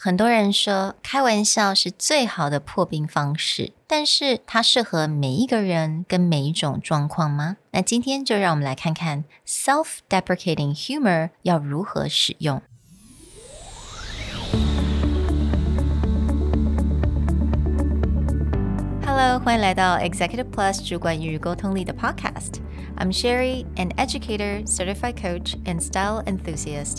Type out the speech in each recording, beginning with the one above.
很多人说开玩笑是最好的破冰方式，但是它适合每一个人跟每一种状况吗？那今天就让我们来看看 self-deprecating humor 要如何使用。Hello，欢迎来到 Executive Plus 主管与沟通力的 Podcast。I'm Sherry, an educator, certified coach, and style enthusiast.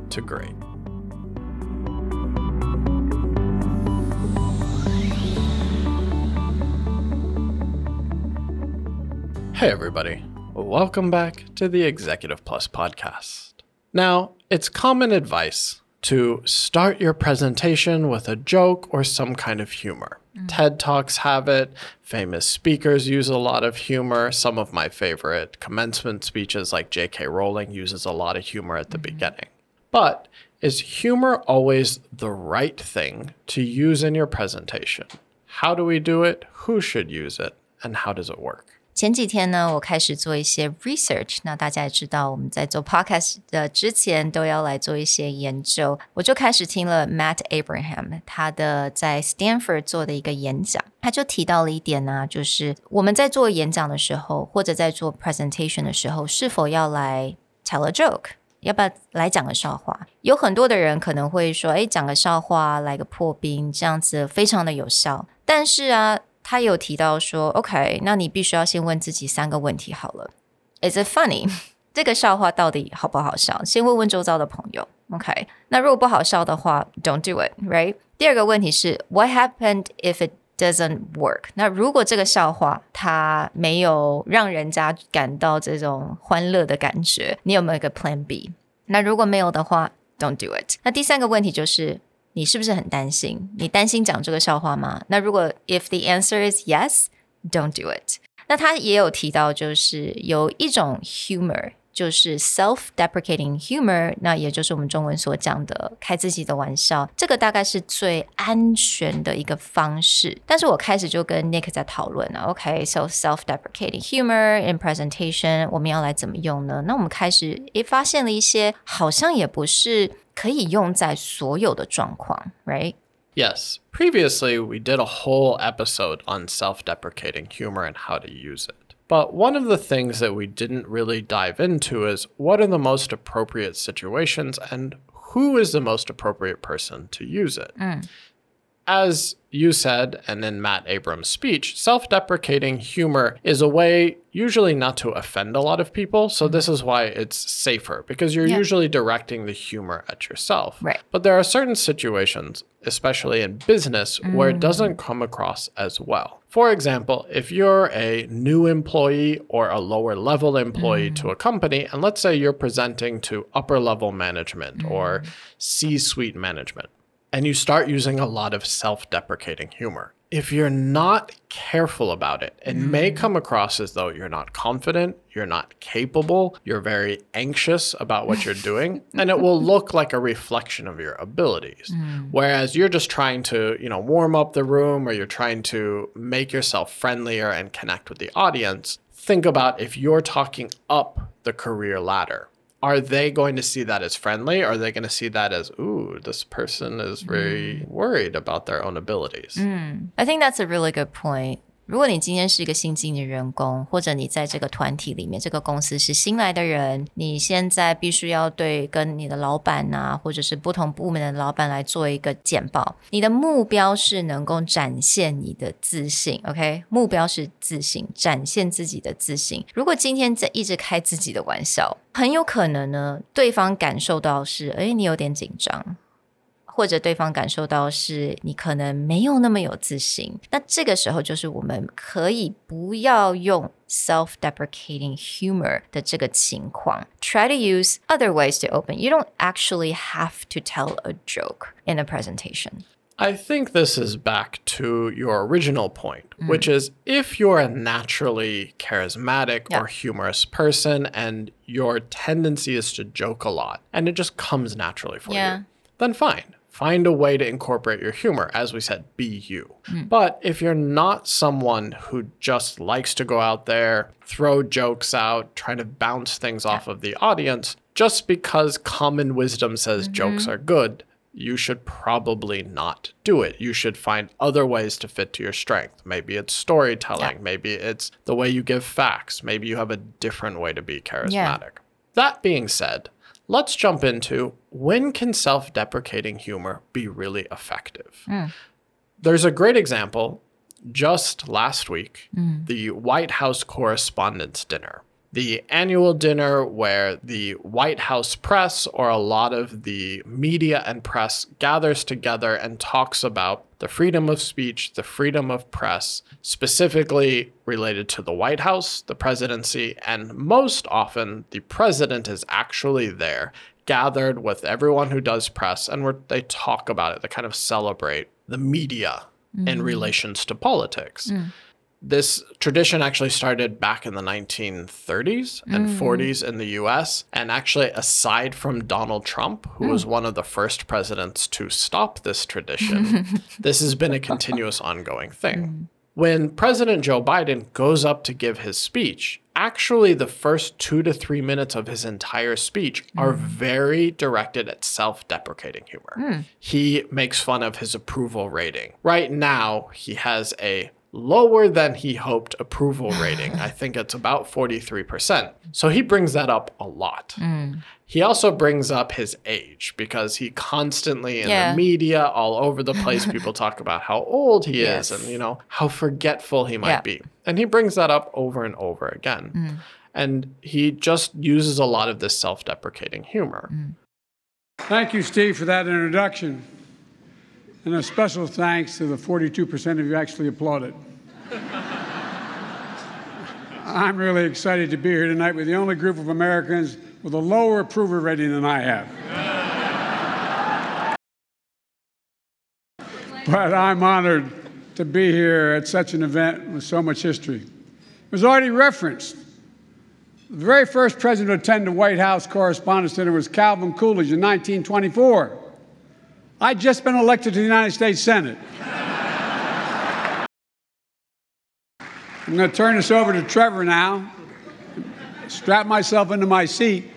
to great. Hey, everybody. Welcome back to the Executive Plus podcast. Now, it's common advice to start your presentation with a joke or some kind of humor. Mm. TED Talks have it. Famous speakers use a lot of humor. Some of my favorite commencement speeches, like J.K. Rowling, uses a lot of humor at the mm. beginning. But is humor always the right thing to use in your presentation? How do we do it? Who should use it? And how does it work? 前几天呢，我开始做一些 research。那大家也知道，我们在做 podcast 的之前都要来做一些研究。我就开始听了 Matt Abraham 他的在 Stanford 做的一个演讲，他就提到了一点呢，就是我们在做演讲的时候，或者在做 presentation 的时候，是否要来 tell a joke。 要不要来讲个笑话？有很多的人可能会说：“哎，讲个笑话，来个破冰，这样子非常的有效。”但是啊，他有提到说：“OK，那你必须要先问自己三个问题好了。Is it funny？这个笑话到底好不好笑？先问问周遭的朋友。OK，那如果不好笑的话，Don't do it，right？第二个问题是：What happened if it doesn't work？那如果这个笑话它没有让人家感到这种欢乐的感觉，你有没有一个 Plan B？那如果没有的话，Don't do it。那第三个问题就是你是不是很担心？你担心讲这个笑话吗？那如果 If the answer is yes，Don't do it。那他也有提到，就是有一种 humor。就是 self-deprecating humor，那也就是我们中文所讲的开自己的玩笑，这个大概是最安全的一个方式。但是我开始就跟 Nick 在讨论了，OK，so、okay, self-deprecating humor in presentation，我们要来怎么用呢？那我们开始也发现了一些好像也不是可以用在所有的状况，right？Yes. Previously, we did a whole episode on self deprecating humor and how to use it. But one of the things that we didn't really dive into is what are the most appropriate situations and who is the most appropriate person to use it. Mm. As you said, and in Matt Abrahams' speech, self deprecating humor is a way usually not to offend a lot of people. So, this is why it's safer because you're usually directing the humor at yourself. Right. But there are certain situations, especially in business, mm. where it mm. doesn't come across as well. For example, if you're a new employee or a lower level employee mm. to a company, and let's say you're presenting to upper level management mm. or C suite management and you start using a lot of self deprecating humor. If you're not careful about it, it mm. may come across as though you're not confident, you're not capable, you're very anxious about what you're doing, and it will look like a reflection of your abilities. Mm. Whereas you're just trying to, you know, warm up the room or you're trying to make yourself friendlier and connect with the audience. Think about if you're talking up the career ladder are they going to see that as friendly? Or are they going to see that as, ooh, this person is very mm. worried about their own abilities? Mm. I think that's a really good point. 如果你今天是一个新进的员工，或者你在这个团体里面，这个公司是新来的人，你现在必须要对跟你的老板呐，或者是不同部门的老板来做一个简报。你的目标是能够展现你的自信，OK？目标是自信，展现自己的自信。如果今天在一直开自己的玩笑，很有可能呢，对方感受到是，哎，你有点紧张。或者对方感受到是你可能没有那么有自信，那这个时候就是我们可以不要用 self-deprecating humor 的这个情况。Try to use other ways to open. You don't actually have to tell a joke in a presentation. I think this is back to your original point, which is if you're a naturally charismatic Yeah. or humorous person and your tendency is to joke a lot and it just comes naturally for Yeah. you, then fine. Find a way to incorporate your humor. As we said, be you. Hmm. But if you're not someone who just likes to go out there, throw jokes out, try to bounce things off of the audience, just because common wisdom says mm-hmm. jokes are good, you should probably not do it. You should find other ways to fit to your strength. Maybe it's storytelling, maybe it's the way you give facts, maybe you have a different way to be charismatic. That being said, let's jump into when can self-deprecating humor be really effective? Hmm. There's a great example. Just last week, hmm. the White House Correspondents' Dinner. The annual dinner where the White House press or a lot of the media and press gathers together and talks about the freedom of speech, the freedom of press, specifically related to the White House, the presidency, and most often the president is actually there, gathered with everyone who does press, and where they talk about it, they kind of celebrate the media in mm-hmm. relations to politics mm. This tradition actually started back in the 1930s and mm. 40s in the US. And actually, aside from Donald Trump, who was mm. one of the first presidents to stop this tradition, this has been a continuous ongoing thing. Mm. When President Joe Biden goes up to give his speech, actually, the first two to three minutes of his entire speech are very directed at self deprecating humor. He makes fun of his approval rating. Right now, he has a lower than he hoped approval rating. I think it's about 43%. So he brings that up a lot. Mm. He also brings up his age because he constantly in Yeah. the media all over the place people talk about how old he Yes. is and you know how forgetful he might Yeah. be. And he brings that up over and over again. Mm. And he just uses a lot of this self-deprecating humor. Mm. Thank you, Steve, for that introduction. And a special thanks to the 42% of you actually applauded. I'm really excited to be here tonight with the only group of Americans with a lower approval rating than I have. but I'm honored to be here at such an event with so much history. It was already referenced. The very first president to attend the White House Correspondents' Dinner was Calvin Coolidge in 1924. I'd just been elected to the United States Senate. I'm going to turn this over to Trevor now. Strap myself into my seat.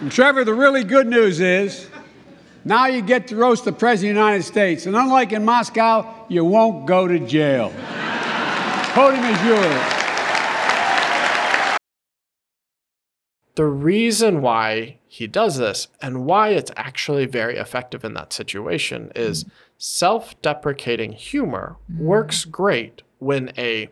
And Trevor, the really good news is now you get to roast the President of the United States. And unlike in Moscow, you won't go to jail. Podium is yours. The reason why he does this and why it's actually very effective in that situation is mm. self deprecating humor mm. works great when a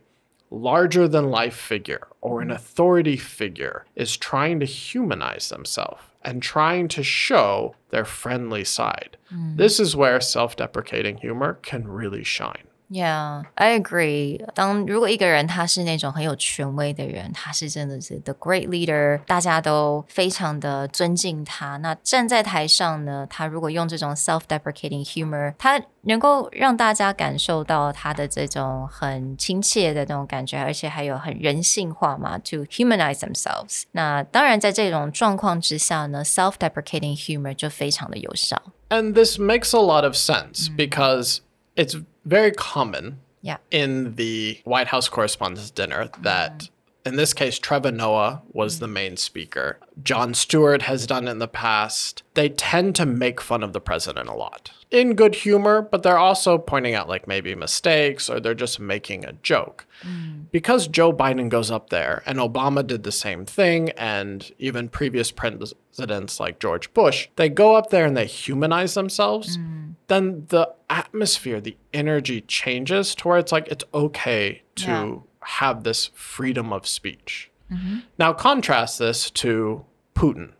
larger than life figure or an mm. authority figure is trying to humanize themselves and trying to show their friendly side. This is where self deprecating humor can really shine. Yeah, I agree. 当如果一个人他是那种很有权威的人，他是真的是 the great leader，大家都非常的尊敬他。那站在台上呢，他如果用这种 self-deprecating humor，他能够让大家感受到他的这种很亲切的那种感觉，而且还有很人性化嘛，to humanize themselves。那当然，在这种状况之下呢，self-deprecating humor 就非常的有效。 And this makes a lot of sense because it's very common Yeah. in the White House Correspondents' Dinner that, in this case, Trevor Noah was the main speaker. Jon Stewart has done in the past. They tend to make fun of the president a lot in good humor, but they're also pointing out like maybe mistakes or they're just making a joke. Mm. Because Joe Biden goes up there and Obama did the same thing, and even previous presidents like George Bush, they go up there and they humanize themselves, mm. then the atmosphere, the energy changes to where it's like it's okay to Yeah. Have this freedom of speech. Mm-hmm. Now, contrast this to Putin.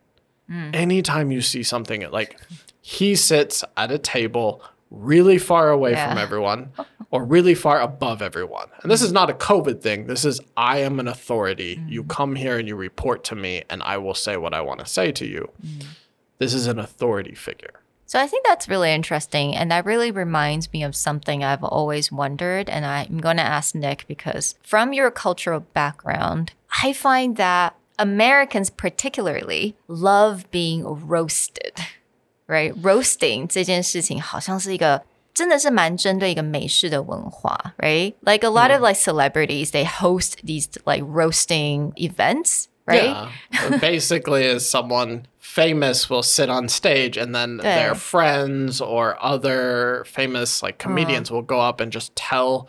Mm. Anytime you see something like he sits at a table really far away from everyone or really far above everyone. And this is mm-hmm. not a COVID thing. This is I am an authority. You mm-hmm. come here and you report to me, and I will say what I want to say to you. Mm. This is an authority figure. So I think that's really interesting. And that really reminds me of something I've always wondered. And I'm going to ask Nick because from your cultural background, I find that Americans particularly love being roasted, right? Roasting 这件事情好像是一个真的是蛮针对一个美式的文化，right? Like a lot of like celebrities, they host these like roasting events, right? Yeah. Basically, is someone famous will sit on stage and then their friends or other famous like comedians will go up and just tell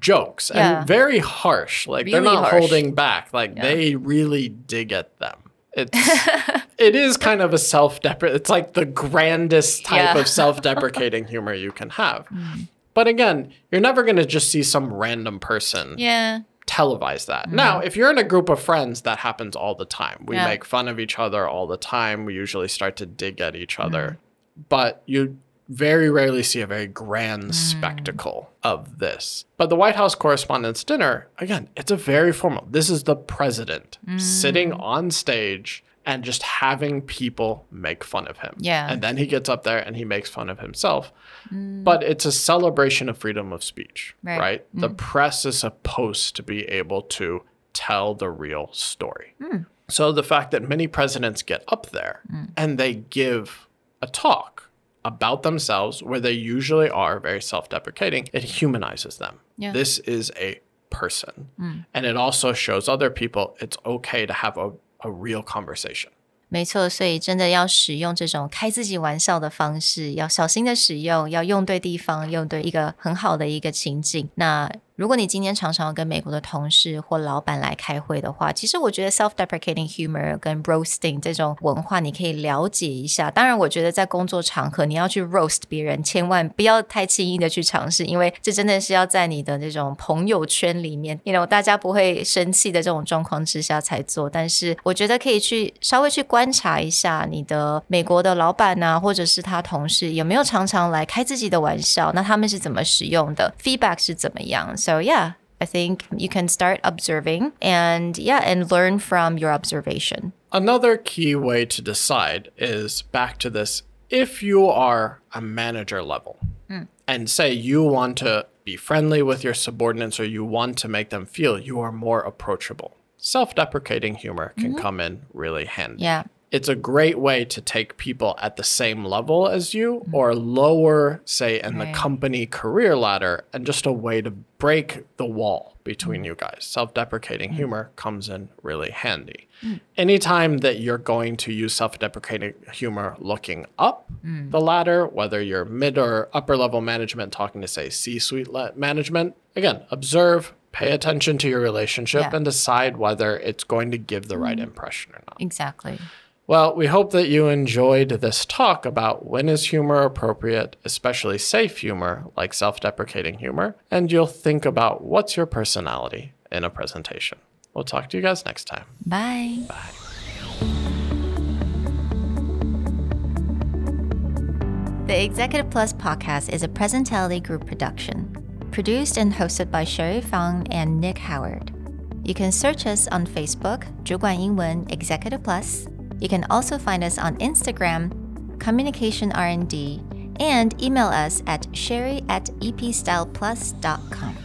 jokes Yeah. and very harsh. Like they're not harsh. holding back. Like they really dig at them. It's it is kind of a self-deprecate. It's like the grandest type Yeah. Mm. of self-deprecating humor you can have. But again, you're never going to just see some random person Yeah. Televise that. Mm-hmm. Now, if you're in a group of friends, that happens all the time. We Yeah. make fun of each other all the time. We usually start to dig at each other. Mm-hmm. But you very rarely see a very grand mm. spectacle of this. But the White House Correspondents' Dinner, again, it's a very formal. This is the president mm. sitting on stage and just having people make fun of him. Yeah. And then he gets up there and he makes fun of himself. Mm. But it's a celebration of freedom of speech, Right. right? Mm. The press is supposed to be able to tell the real story. Mm. So the fact that many presidents get up there and they give a talk about themselves where they usually are very self-deprecating, it humanizes them. Yeah. This is a person. And it also shows other people it's okay to have a, a real conversation. 没错，所以真的要使用这种开自己玩笑的方式，要小心的使用，要用对地方，用对一个很好的一个情景。那如果你今天常常跟美国的同事或老板来开会的话，其实我觉得 self-deprecating humor 跟 roasting 这种文化，你可以了解一下。当然，我觉得在工作场合你要去 roast 别人，千万不要太轻易的去尝试，因为这真的是要在你的这种朋友圈里面，you know 大家不会生气的这种状况之下才做。但是我觉得可以去稍微去观察一下你的美国的老板啊，或者是他同事有没有常常来开自己的玩笑，那他们是怎么使用的，feedback 是怎么样。So yeah. I think you can start observing and yeah, and learn from your observation. Another key way to decide is back to this if you are a manager level hmm. and say you want to be friendly with your subordinates or you want to make them feel you are more approachable, self deprecating humor can mm-hmm. come in really handy. Yeah. It's a great way to take people at the same level as you mm-hmm. or lower, say, in the company career ladder, and just a way to break the wall between mm. you guys. Self deprecating mm. humor comes in really handy. Mm. Anytime that you're going to use self deprecating humor looking up the ladder, whether you're mid or upper level management talking to, say, C suite management, again, observe, pay attention to your relationship, Yeah. and decide whether it's going to give the right impression or not. Exactly. Well, we hope that you enjoyed this talk about when is humor appropriate, especially safe humor, like self deprecating humor, and you'll think about what's your personality in a presentation. We'll talk to you guys next time. Bye. The Executive Plus podcast is a Presentality Group production, produced and hosted by Sherry Fang and Nick Howard. You can search us on Facebook, 主管英文 Executive Plus. you can also find us on Instagram, Communication R&D, and email us at sherry at epstyleplus.com.